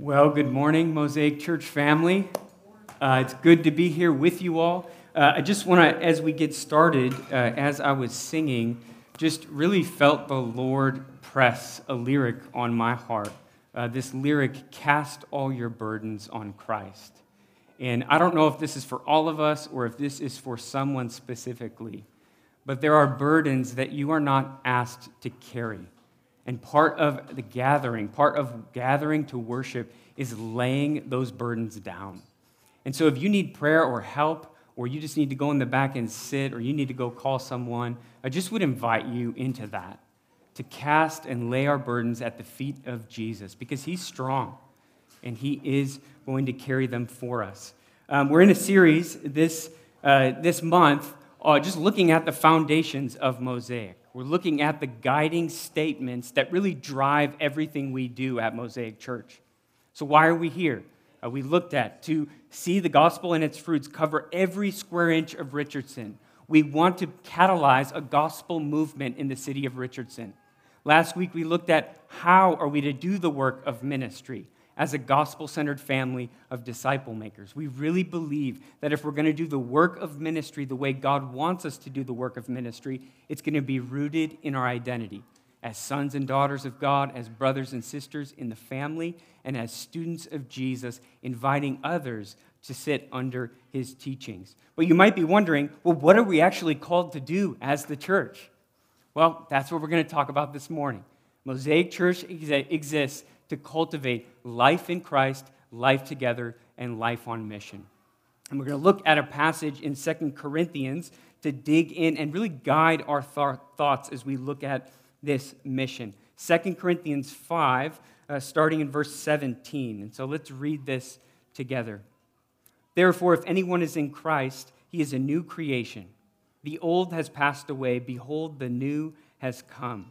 Well, good morning, Mosaic Church family. Uh, it's good to be here with you all. Uh, I just want to, as we get started, uh, as I was singing, just really felt the Lord press a lyric on my heart. Uh, this lyric, Cast All Your Burdens on Christ. And I don't know if this is for all of us or if this is for someone specifically, but there are burdens that you are not asked to carry. And part of the gathering, part of gathering to worship, is laying those burdens down. And so if you need prayer or help, or you just need to go in the back and sit, or you need to go call someone, I just would invite you into that to cast and lay our burdens at the feet of Jesus because he's strong and he is going to carry them for us. Um, we're in a series this, uh, this month uh, just looking at the foundations of Mosaic. We're looking at the guiding statements that really drive everything we do at Mosaic Church. So, why are we here? Uh, we looked at to see the gospel and its fruits cover every square inch of Richardson. We want to catalyze a gospel movement in the city of Richardson. Last week, we looked at how are we to do the work of ministry as a gospel centered family of disciple makers. We really believe that if we're going to do the work of ministry the way God wants us to do the work of ministry, it's going to be rooted in our identity as sons and daughters of God, as brothers and sisters in the family, and as students of Jesus, inviting others to sit under his teachings. But you might be wondering well, what are we actually called to do as the church? Well, that's what we're going to talk about this morning. Mosaic Church exists to cultivate life in Christ, life together, and life on mission. And we're going to look at a passage in Second Corinthians to dig in and really guide our th- thoughts as we look at this mission. Second Corinthians 5, uh, starting in verse 17. And so let's read this together. Therefore, if anyone is in Christ, he is a new creation. The old has passed away. Behold, the new has come.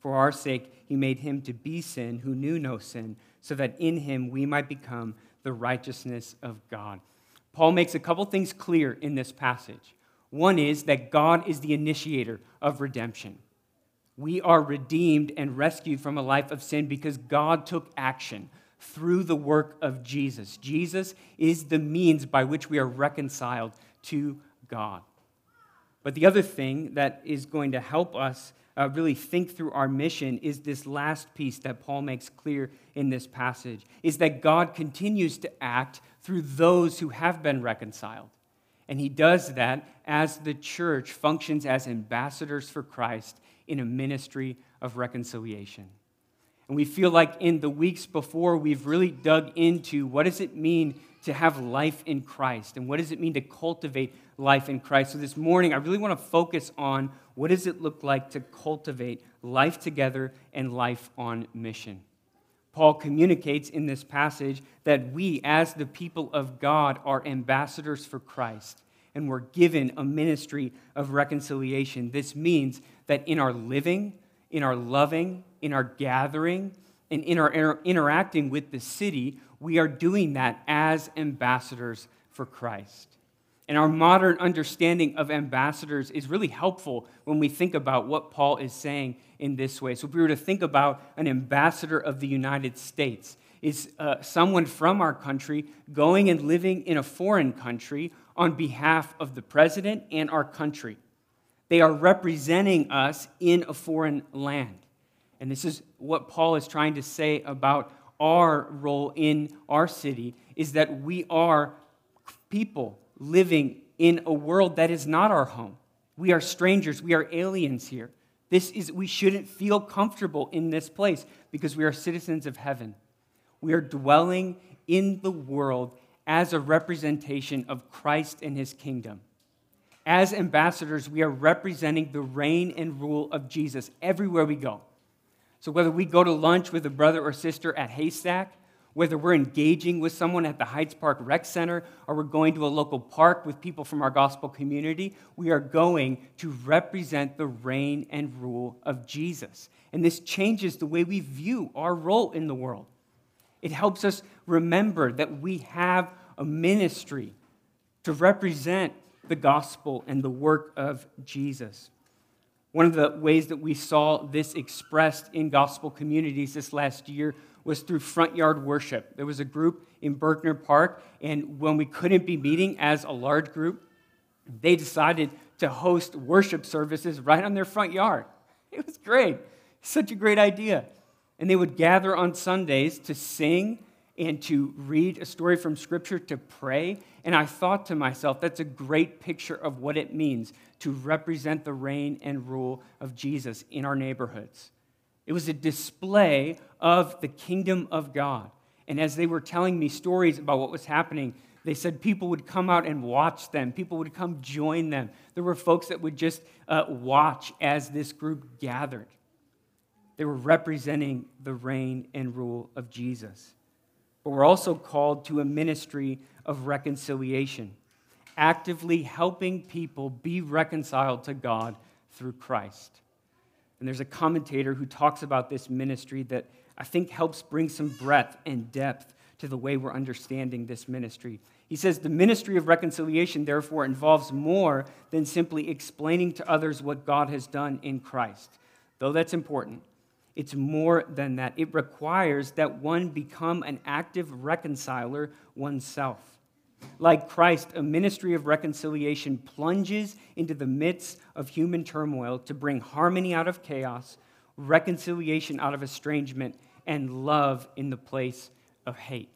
For our sake, he made him to be sin who knew no sin, so that in him we might become the righteousness of God. Paul makes a couple things clear in this passage. One is that God is the initiator of redemption. We are redeemed and rescued from a life of sin because God took action through the work of Jesus. Jesus is the means by which we are reconciled to God. But the other thing that is going to help us uh, really think through our mission is this last piece that Paul makes clear in this passage is that God continues to act through those who have been reconciled. And he does that as the church functions as ambassadors for Christ in a ministry of reconciliation. And we feel like in the weeks before, we've really dug into what does it mean to have life in Christ and what does it mean to cultivate life in Christ. So this morning, I really want to focus on what does it look like to cultivate life together and life on mission. Paul communicates in this passage that we, as the people of God, are ambassadors for Christ and we're given a ministry of reconciliation. This means that in our living, in our loving, in our gathering, and in our inter- interacting with the city, we are doing that as ambassadors for Christ. And our modern understanding of ambassadors is really helpful when we think about what Paul is saying in this way. So, if we were to think about an ambassador of the United States, is uh, someone from our country going and living in a foreign country on behalf of the president and our country. They are representing us in a foreign land. And this is what Paul is trying to say about our role in our city is that we are people living in a world that is not our home. We are strangers, we are aliens here. This is we shouldn't feel comfortable in this place because we are citizens of heaven. We are dwelling in the world as a representation of Christ and his kingdom. As ambassadors, we are representing the reign and rule of Jesus everywhere we go. So, whether we go to lunch with a brother or sister at Haystack, Whether we're engaging with someone at the Heights Park Rec Center or we're going to a local park with people from our gospel community, we are going to represent the reign and rule of Jesus. And this changes the way we view our role in the world. It helps us remember that we have a ministry to represent the gospel and the work of Jesus. One of the ways that we saw this expressed in gospel communities this last year was through front yard worship. There was a group in Berkner Park, and when we couldn't be meeting as a large group, they decided to host worship services right on their front yard. It was great. Such a great idea. And they would gather on Sundays to sing and to read a story from Scripture, to pray. And I thought to myself, that's a great picture of what it means to represent the reign and rule of Jesus in our neighborhoods. It was a display of the kingdom of God. And as they were telling me stories about what was happening, they said people would come out and watch them. People would come join them. There were folks that would just uh, watch as this group gathered. They were representing the reign and rule of Jesus but we're also called to a ministry of reconciliation, actively helping people be reconciled to God through Christ. And there's a commentator who talks about this ministry that I think helps bring some breadth and depth to the way we're understanding this ministry. He says the ministry of reconciliation, therefore, involves more than simply explaining to others what God has done in Christ, though that's important. It's more than that. It requires that one become an active reconciler oneself. Like Christ, a ministry of reconciliation plunges into the midst of human turmoil to bring harmony out of chaos, reconciliation out of estrangement, and love in the place of hate.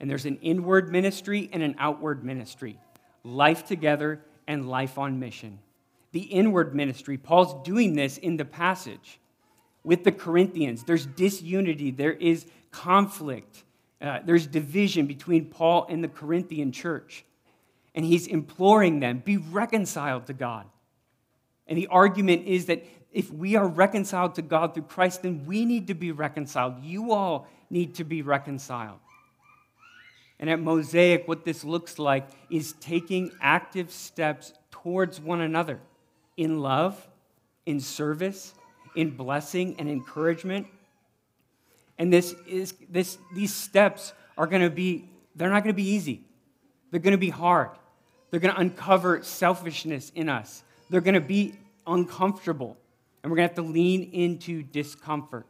And there's an inward ministry and an outward ministry life together and life on mission. The inward ministry, Paul's doing this in the passage with the Corinthians. There's disunity, there is conflict, uh, there's division between Paul and the Corinthian church. And he's imploring them be reconciled to God. And the argument is that if we are reconciled to God through Christ, then we need to be reconciled. You all need to be reconciled. And at Mosaic, what this looks like is taking active steps towards one another in love, in service, in blessing and encouragement. And this is, this, these steps are going to be, they're not going to be easy. They're going to be hard. They're going to uncover selfishness in us. They're going to be uncomfortable. And we're going to have to lean into discomfort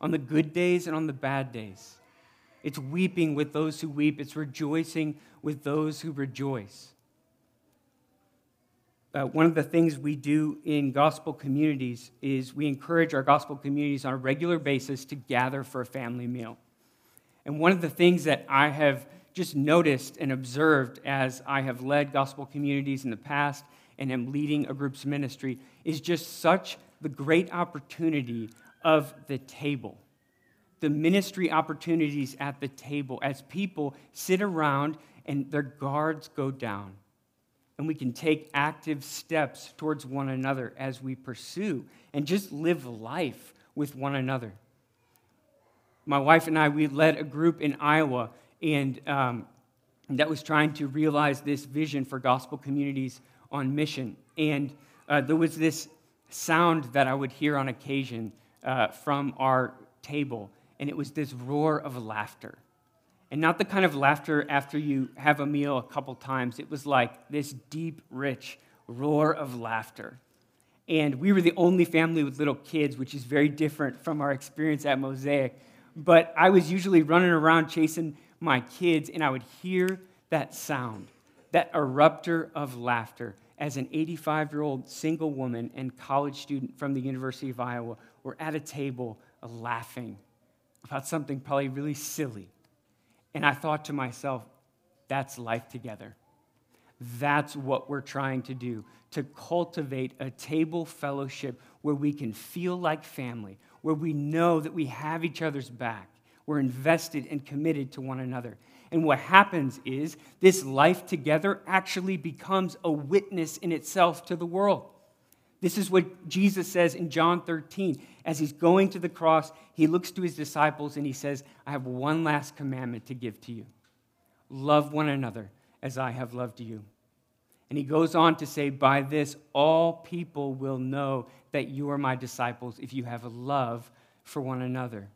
on the good days and on the bad days. It's weeping with those who weep, it's rejoicing with those who rejoice. Uh, one of the things we do in gospel communities is we encourage our gospel communities on a regular basis to gather for a family meal. And one of the things that I have just noticed and observed as I have led gospel communities in the past and am leading a group's ministry is just such the great opportunity of the table. The ministry opportunities at the table as people sit around and their guards go down and we can take active steps towards one another as we pursue and just live life with one another. My wife and I, we led a group in Iowa, and um, that was trying to realize this vision for gospel communities on mission. And uh, there was this sound that I would hear on occasion uh, from our table, and it was this roar of laughter and not the kind of laughter after you have a meal a couple times. It was like this deep, rich roar of laughter. And we were the only family with little kids, which is very different from our experience at Mosaic. But I was usually running around chasing my kids, and I would hear that sound, that eruptor of laughter, as an 85 year old single woman and college student from the University of Iowa were at a table laughing about something probably really silly and I thought to myself, that's life together. That's what we're trying to do to cultivate a table fellowship where we can feel like family, where we know that we have each other's back. We're invested and committed to one another. And what happens is this life together actually becomes a witness in itself to the world. This is what Jesus says in John 13. As he's going to the cross, he looks to his disciples and he says, I have one last commandment to give to you love one another as I have loved you. And he goes on to say, By this, all people will know that you are my disciples if you have a love for one another.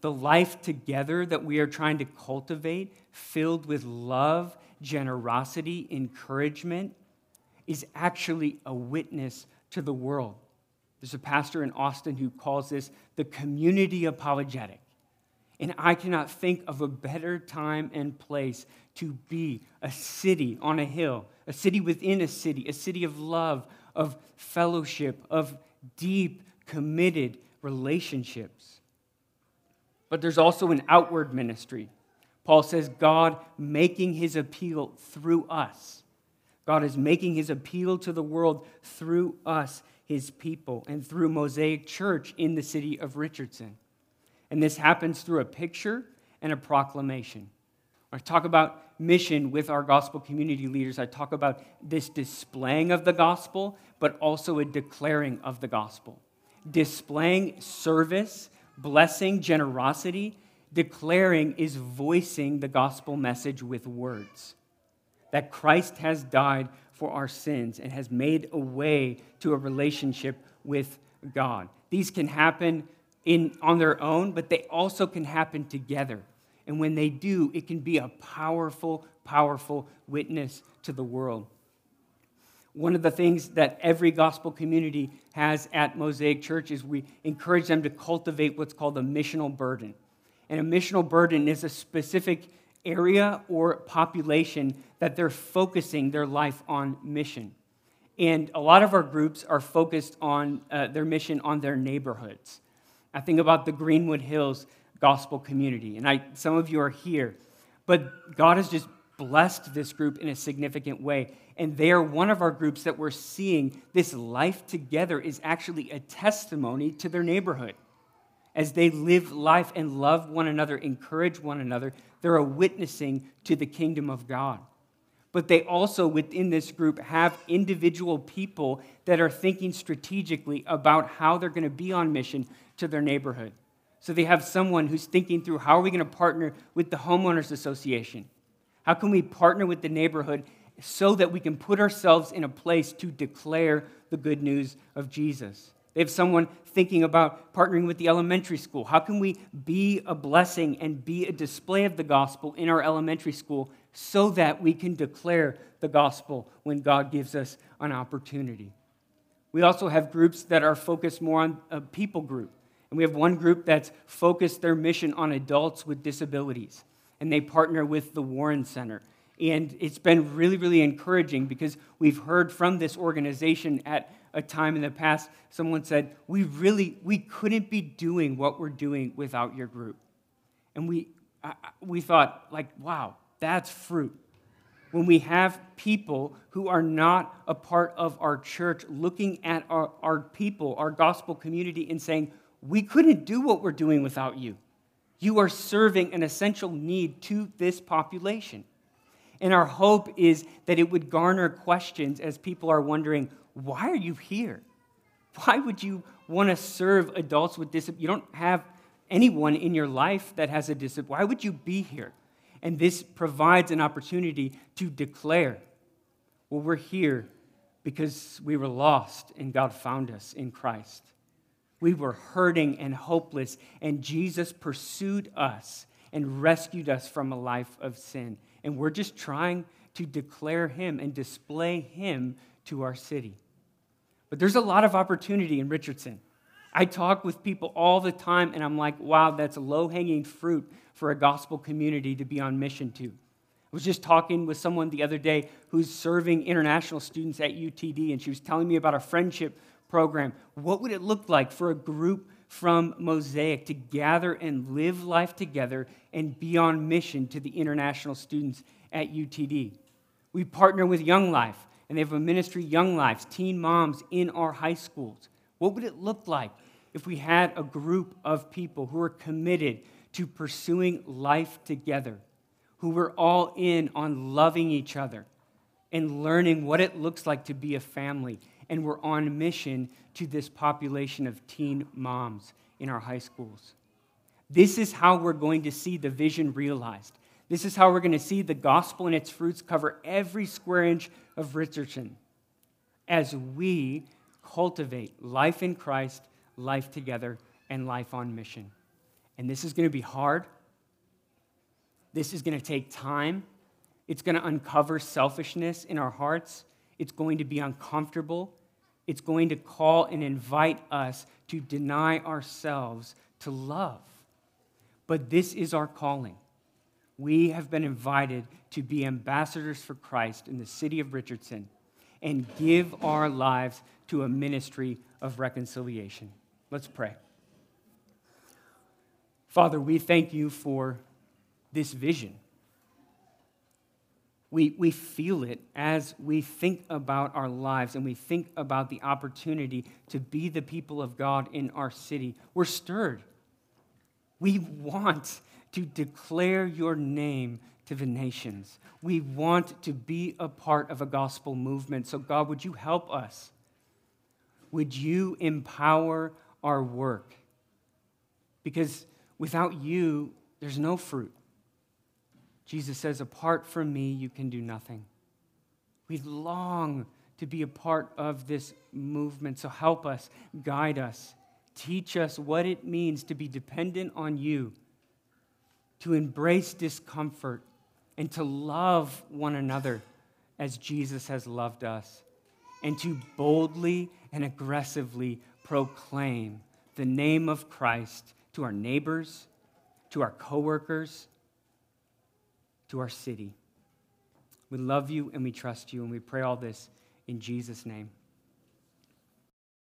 The life together that we are trying to cultivate, filled with love, generosity, encouragement, is actually a witness to the world. There's a pastor in Austin who calls this the community apologetic. And I cannot think of a better time and place to be a city on a hill, a city within a city, a city of love, of fellowship, of deep, committed relationships. But there's also an outward ministry. Paul says, God making his appeal through us. God is making his appeal to the world through us, his people, and through Mosaic Church in the city of Richardson. And this happens through a picture and a proclamation. When I talk about mission with our gospel community leaders, I talk about this displaying of the gospel, but also a declaring of the gospel. Displaying service, blessing, generosity, declaring is voicing the gospel message with words that Christ has died for our sins and has made a way to a relationship with God. These can happen in, on their own, but they also can happen together. And when they do, it can be a powerful, powerful witness to the world. One of the things that every gospel community has at Mosaic Church is we encourage them to cultivate what's called a missional burden. And a missional burden is a specific area or population that they're focusing their life on mission. And a lot of our groups are focused on uh, their mission on their neighborhoods. I think about the Greenwood Hills gospel community, and I, some of you are here, but God has just blessed this group in a significant way. And they are one of our groups that we're seeing this life together is actually a testimony to their neighborhood as they live life and love one another, encourage one another, they're a witnessing to the kingdom of God. But they also, within this group, have individual people that are thinking strategically about how they're going to be on mission to their neighborhood. So they have someone who's thinking through how are we going to partner with the homeowners association? How can we partner with the neighborhood so that we can put ourselves in a place to declare the good news of Jesus? They have someone thinking about partnering with the elementary school. How can we be a blessing and be a display of the gospel in our elementary school so that we can declare the gospel when God gives us an opportunity? We also have groups that are focused more on a people group. And we have one group that's focused their mission on adults with disabilities. And they partner with the Warren Center. And it's been really, really encouraging because we've heard from this organization at a time in the past someone said we really we couldn't be doing what we're doing without your group. And we we thought like wow that's fruit. When we have people who are not a part of our church looking at our, our people our gospel community and saying we couldn't do what we're doing without you. You are serving an essential need to this population. And our hope is that it would garner questions as people are wondering why are you here? Why would you want to serve adults with disabilities? You don't have anyone in your life that has a disability. Why would you be here? And this provides an opportunity to declare, well, we're here because we were lost and God found us in Christ. We were hurting and hopeless, and Jesus pursued us and rescued us from a life of sin. And we're just trying to declare Him and display Him to our city. But there's a lot of opportunity in Richardson. I talk with people all the time, and I'm like, wow, that's low hanging fruit for a gospel community to be on mission to. I was just talking with someone the other day who's serving international students at UTD, and she was telling me about a friendship program. What would it look like for a group from Mosaic to gather and live life together and be on mission to the international students at UTD? We partner with Young Life and they have a ministry, Young Lives, teen moms in our high schools. What would it look like if we had a group of people who are committed to pursuing life together, who were all in on loving each other and learning what it looks like to be a family and we're on mission to this population of teen moms in our high schools. This is how we're going to see the vision realized. This is how we're going to see the gospel and its fruits cover every square inch of Richardson as we cultivate life in Christ, life together, and life on mission. And this is going to be hard. This is going to take time. It's going to uncover selfishness in our hearts. It's going to be uncomfortable. It's going to call and invite us to deny ourselves to love. But this is our calling. We have been invited to be ambassadors for Christ in the city of Richardson and give our lives to a ministry of reconciliation. Let's pray. Father, we thank you for this vision. We, we feel it as we think about our lives and we think about the opportunity to be the people of God in our city. We're stirred. We want to declare your name to the nations. We want to be a part of a gospel movement. So, God, would you help us? Would you empower our work? Because without you, there's no fruit. Jesus says, Apart from me, you can do nothing. We long to be a part of this movement. So help us, guide us, Teach us what it means to be dependent on you, to embrace discomfort, and to love one another as Jesus has loved us, and to boldly and aggressively proclaim the name of Christ to our neighbors, to our coworkers, to our city. We love you and we trust you, and we pray all this in Jesus' name.